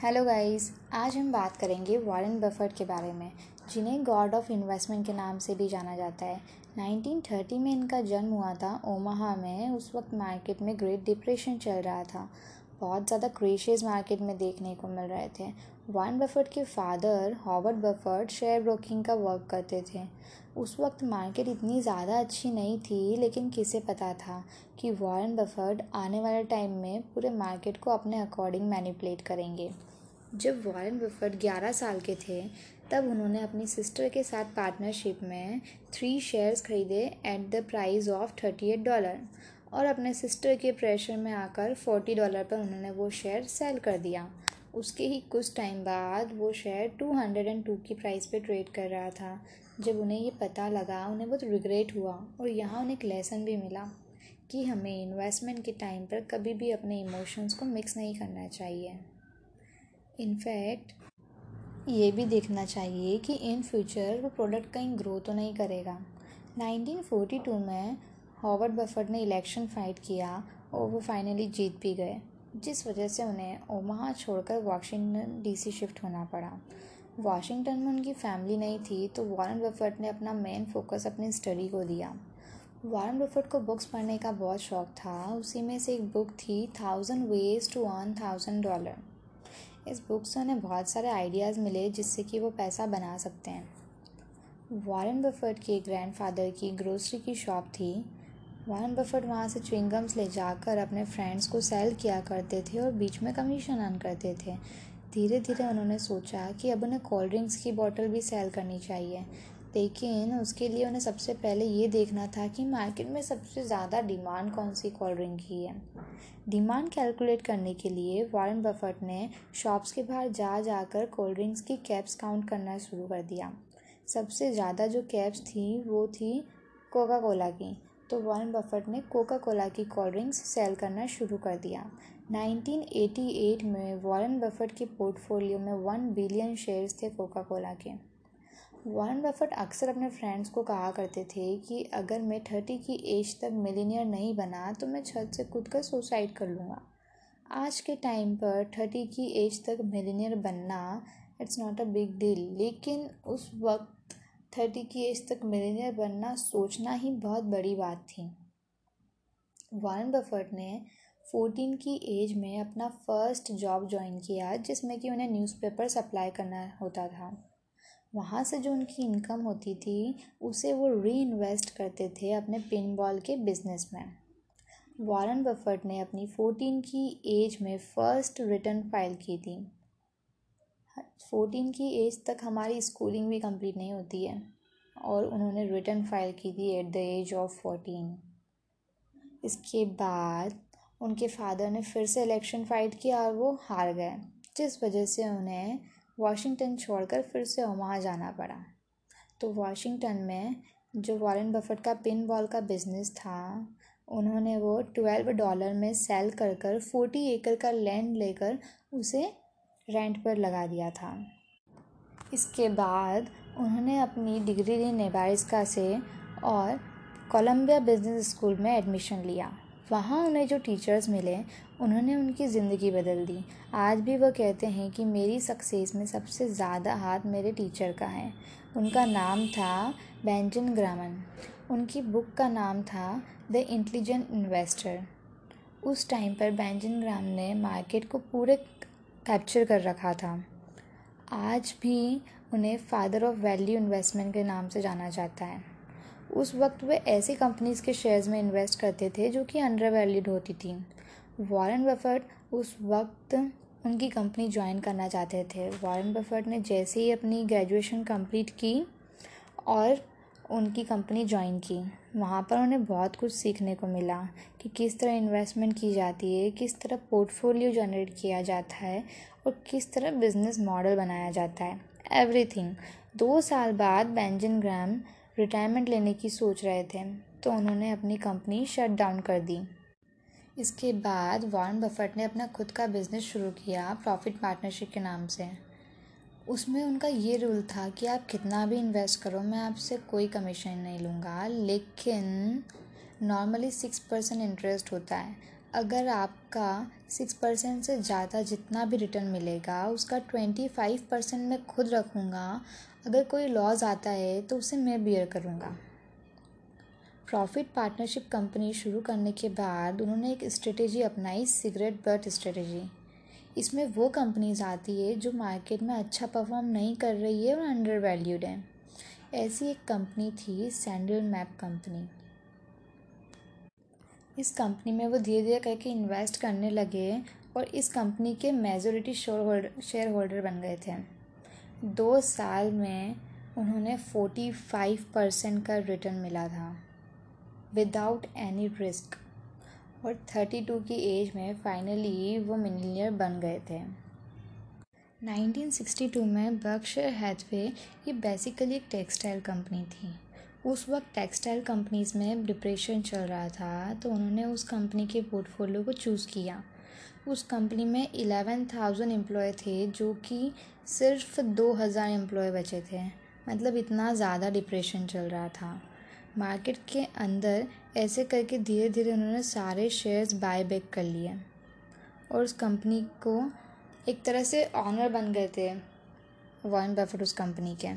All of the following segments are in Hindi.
हेलो गाइस आज हम बात करेंगे वॉरेन बफेट के बारे में, जिन्हें गॉड ऑफ़ इन्वेस्टमेंट के नाम से भी जाना जाता है। 1930 में इनका जन्म हुआ था, ओमाहा में। उस वक्त मार्केट में ग्रेट डिप्रेशन चल रहा था। बहुत ज़्यादा क्रेशेज मार्केट में देखने को मिल रहे थे। वॉरेन बफेट के father Howard Buffett share broking का वर्क करते थे। उस वक्त मार्केट इतनी ज़्यादा अच्छी नहीं थी, लेकिन किसे पता था कि वॉरेन बफेट आने वाले टाइम में पूरे मार्केट को अपने अकॉर्डिंग मैनिपुलेट करेंगे। जब वॉरेन बफेट 11 साल के थे, तब उन्होंने अपनी सिस्टर के साथ पार्टनरशिप में थ्री शेयर्स खरीदे at the price of thirty eight dollar और अपने सिस्टर के प्रेशर में आकर फोर्टी डॉलर पर उन्होंने वो शेयर सेल कर दिया। उसके ही कुछ टाइम बाद वो share two hundred and two की प्राइस पे ट्रेड कर रहा था। जब उन्हें ये पता लगा, उन्हें बहुत रिग्रेट हुआ और यहाँ उन्हें एक लेसन भी मिला कि हमें इन्वेस्टमेंट के टाइम पर कभी भी अपने इमोशंस को मिक्स नहीं करना चाहिए। इनफैक्ट, ये भी देखना चाहिए कि इन फ्यूचर वो प्रोडक्ट कहीं ग्रो तो नहीं करेगा। 1942 में हॉवर्ड बफेट ने इलेक्शन फाइट किया और वो फाइनली जीत भी गए, जिस वजह से उन्हें ओमाहा छोड़कर वाशिंगटन डीसी शिफ्ट होना पड़ा। वाशिंगटन में उनकी फैमिली नहीं थी तो वॉरेन बफेट ने अपना मेन फोकस अपनी स्टडी को दिया। वॉरेन बफेट को बुक्स पढ़ने का बहुत शौक था, उसी में से एक बुक थी, thousand ways to earn thousand dollar. इस बुक से उन्हें बहुत सारे आइडियाज़ मिले जिससे कि वो पैसा बना सकते हैं। वॉरेन बफेट के ग्रैंडफादर की ग्रोसरी की शॉप थी। वॉरेन बफेट वहाँ से च्विंगम्स ले जाकर अपने फ्रेंड्स को सेल किया करते थे और बीच में कमीशन अर्न करते थे। धीरे धीरे उन्होंने सोचा कि अब उन्हें कोल्ड ड्रिंक्स की बॉटल भी सेल करनी चाहिए। लेकिन उसके लिए उन्हें सबसे पहले ये देखना था कि मार्केट में सबसे ज़्यादा डिमांड कौन सी कोल्ड ड्रिंक की है। डिमांड कैलकुलेट करने के लिए वॉरेन बफेट ने शॉप्स के बाहर जा जाकर कोल्ड ड्रिंक्स की कैप्स काउंट करना शुरू कर दिया। सबसे ज़्यादा जो कैप्स थी, वो थी कोका कोला की। तो वॉरेन बफेट ने कोका कोला की कोल्ड ड्रिंक्स सेल करना शुरू कर दिया। 1988 में वॉरेन बफेट के पोर्टफोलियो में वन बिलियन शेयर्स थे कोका कोला के। वॉरेन बफेट अक्सर अपने फ्रेंड्स को कहा करते थे कि अगर मैं थर्टी की एज तक मिलीनियर नहीं बना तो मैं छत से कूद कर सुसाइड कर लूँगा। आज के टाइम पर थर्टी की एज तक मिलीनियर बनना it's not a big deal लेकिन उस वक्त थर्टी की एज तक मिलीनियर बनना सोचना ही बहुत बड़ी बात थी। वॉरेन बफेट ने फोर्टीन की एज में अपना फ़र्स्ट जॉब ज्वाइन किया, जिसमें कि उन्हें न्यूज़पेपर सप्लाई करना होता था। वहाँ से जो उनकी इनकम होती थी, उसे वो री इन्वेस्ट करते थे अपने पिन बॉल के बिज़नेस में। वॉरेन बफेट ने अपनी फोर्टीन की एज में फ़र्स्ट रिटर्न फ़ाइल की थी। फोर्टीन की एज तक हमारी स्कूलिंग भी कंप्लीट नहीं होती है, और उन्होंने रिटर्न फ़ाइल की थी at the age of fourteen इसके बाद उनके फादर ने फिर से इलेक्शन फाइट किया और वो हार गए, जिस वजह से उन्हें वाशिंगटन छोड़कर फिर से ओमाहा जाना पड़ा। तो वाशिंगटन में जो वॉरेन बफेट का पिन बॉल का बिज़नेस था, उन्होंने वो ट्वेल्व डॉलर में सेल कर कर फोर्टी एकड़ का लैंड लेकर उसे रेंट पर लगा दिया था। इसके बाद उन्होंने अपनी डिग्री ली नेबारिस्का से और कोलंबिया बिज़नेस स्कूल में एडमिशन लिया। वहाँ उन्हें जो टीचर्स मिले, उन्होंने उनकी ज़िंदगी बदल दी। आज भी वह कहते हैं कि मेरी सक्सेस में सबसे ज़्यादा हाथ मेरे टीचर का है। उनका नाम था बेंजन ग्रामन उनकी बुक का नाम था द इंटेलिजेंट इन्वेस्टर उस टाइम पर बेंजन ग्राम ने मार्केट को पूरे कैप्चर कर रखा था। आज भी उन्हें फादर ऑफ़ वैल्यू इन्वेस्टमेंट के नाम से जाना जाता है। उस वक्त वे ऐसी कंपनीज़ के शेयर्स में इन्वेस्ट करते थे जो कि अंडर वैल्यूड होती थी। वॉरेन बफेट उस वक्त उनकी कंपनी ज्वाइन करना चाहते थे। वॉरेन बफेट ने जैसे ही अपनी ग्रेजुएशन कंप्लीट की और उनकी कंपनी ज्वाइन की, वहाँ पर उन्हें बहुत कुछ सीखने को मिला कि किस तरह इन्वेस्टमेंट की जाती है, किस तरह पोर्टफोलियो जनरेट किया जाता है और किस तरह बिज़नेस मॉडल बनाया जाता है। एवरीथिंग दो साल बाद बेंजन ग्राम रिटायरमेंट लेने की सोच रहे थे तो उन्होंने अपनी कंपनी शट डाउन कर दी। इसके बाद वॉरेन बफेट ने अपना खुद का बिज़नेस शुरू किया प्रॉफिट पार्टनरशिप के नाम से। उसमें उनका ये रूल था कि आप कितना भी इन्वेस्ट करो, मैं आपसे कोई कमीशन नहीं लूँगा, लेकिन नॉर्मली सिक्स परसेंट इंटरेस्ट होता है। अगर आपका सिक्स परसेंट से ज़्यादा जितना भी रिटर्न मिलेगा, उसका ट्वेंटी फाइव परसेंट मैं खुद रखूँगा। अगर कोई लॉस आता है तो उसे मैं बियर करूँगा। प्रॉफिट पार्टनरशिप कंपनी शुरू करने के बाद उन्होंने एक स्ट्रेटेजी अपनाई सिगरेट बट स्ट्रेटेजी इसमें वो कंपनीज़ आती है जो मार्केट में अच्छा परफॉर्म नहीं कर रही है और अंडर वैल्यूड है। ऐसी एक कंपनी थी सैंडल मैप कंपनी इस कंपनी में वो धीरे धीरे करके इन्वेस्ट करने लगे और इस कंपनी के majority share holder share holder बन गए थे। दो साल में उन्होंने फोर्टी फाइव परसेंट का रिटर्न मिला था, विदाउट एनी रिस्क। और थर्टी टू की एज में फाइनली वो मिलीनियर बन गए थे। 1962 में बर्कशायर हैथवे ये बेसिकली एक टेक्सटाइल कंपनी थी। उस वक्त टेक्सटाइल कंपनीज़ में डिप्रेशन चल रहा था तो उन्होंने उस कंपनी के पोर्टफोलियो को चूज़ किया। उस कंपनी में इलेवन थाउज़ेंड एम्प्लॉय थे, जो कि सिर्फ़ दो हज़ार एम्प्लॉय बचे थे। मतलब इतना ज़्यादा डिप्रेशन चल रहा था। मार्केट के अंदर ऐसे करके धीरे धीरे उन्होंने सारे शेयर्स बाय बैक कर लिए और उस कंपनी को एक तरह से ऑनर बन गए थे, वॉरेन बफेट उस कंपनी के।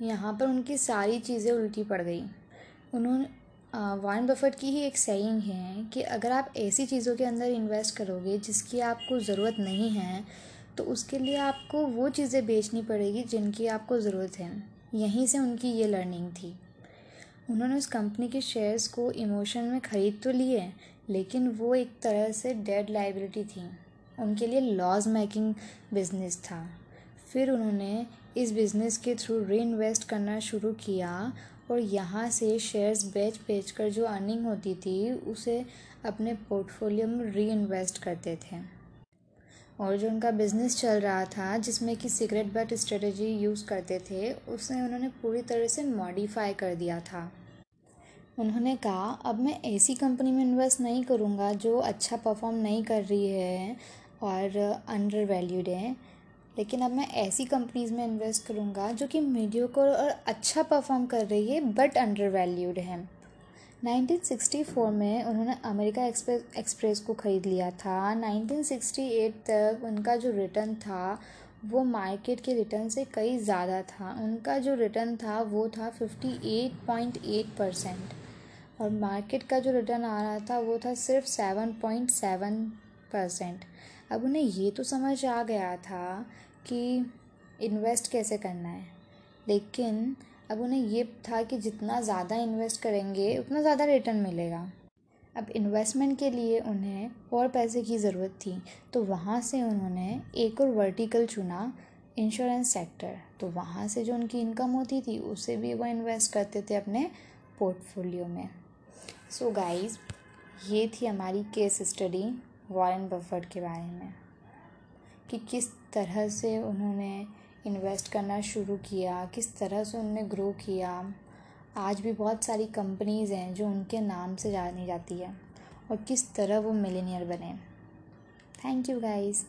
यहाँ पर उनकी सारी चीज़ें उल्टी पड़ गई। उन्होंने वाइन बफट की ही एक सेइंग है कि अगर आप ऐसी चीज़ों के अंदर इन्वेस्ट करोगे जिसकी आपको ज़रूरत नहीं है तो उसके लिए आपको वो चीज़ें बेचनी पड़ेगी जिनकी आपको ज़रूरत है। यहीं से उनकी ये लर्निंग थी। उन्होंने उस कंपनी के शेयर्स को इमोशन में ख़रीद तो लिए, लेकिन वो एक तरह से डेड लाइबिलिटी थी। उनके लिए लॉस मेकिंग बिज़नेस था। फिर उन्होंने इस बिज़नेस के थ्रू री इन्वेस्ट करना शुरू किया और यहाँ से शेयर्स बेच बेच कर जो अर्निंग होती थी, उसे अपने पोर्टफोलियो में री इन्वेस्ट करते थे। और जो उनका बिज़नेस चल रहा था, जिसमें कि सिगरेट बट स्ट्रेटजी यूज़ करते थे उसे उन्होंने पूरी तरह से मॉडिफाई कर दिया था। उन्होंने कहा, अब मैं ऐसी कंपनी में इन्वेस्ट नहीं करूँगा जो अच्छा परफॉर्म नहीं कर रही है और अंडर वैल्यूड है। लेकिन अब मैं ऐसी कंपनीज़ में इन्वेस्ट करूँगा जो कि मीडियोकर और अच्छा परफॉर्म कर रही है बट अंडर वैल्यूड है 1964 में उन्होंने अमेरिका एक्सप्रेस एक्सप्रेस को ख़रीद लिया था। 1968 तक उनका जो रिटर्न था, वो मार्केट के रिटर्न से कई ज़्यादा था। उनका जो रिटर्न था, वो था 58.8 परसेंट और मार्केट का जो रिटर्न आ रहा था, वो था सिर्फ़ 7.7 परसेंट अब उन्हें ये तो समझ आ गया था कि इन्वेस्ट कैसे करना है। लेकिन अब उन्हें ये था कि जितना ज़्यादा इन्वेस्ट करेंगे, उतना ज़्यादा रिटर्न मिलेगा। अब इन्वेस्टमेंट के लिए उन्हें और पैसे की ज़रूरत थी तो वहाँ से उन्होंने एक और वर्टिकल चुना इंश्योरेंस सेक्टर तो वहाँ से जो उनकी इनकम होती थी, उसे भी वो इन्वेस्ट करते थे अपने पोर्टफोलियो में। सो so गाइस ये थी हमारी केस स्टडी वॉरेन बफट के बारे में। कि किस तरह से उन्होंने इन्वेस्ट करना शुरू किया, किस तरह से उन्होंने ग्रो किया। आज भी बहुत सारी कंपनीज़ हैं जो उनके नाम से जानी जाती है और किस तरह वो मिलेनियर बने। Thank you guys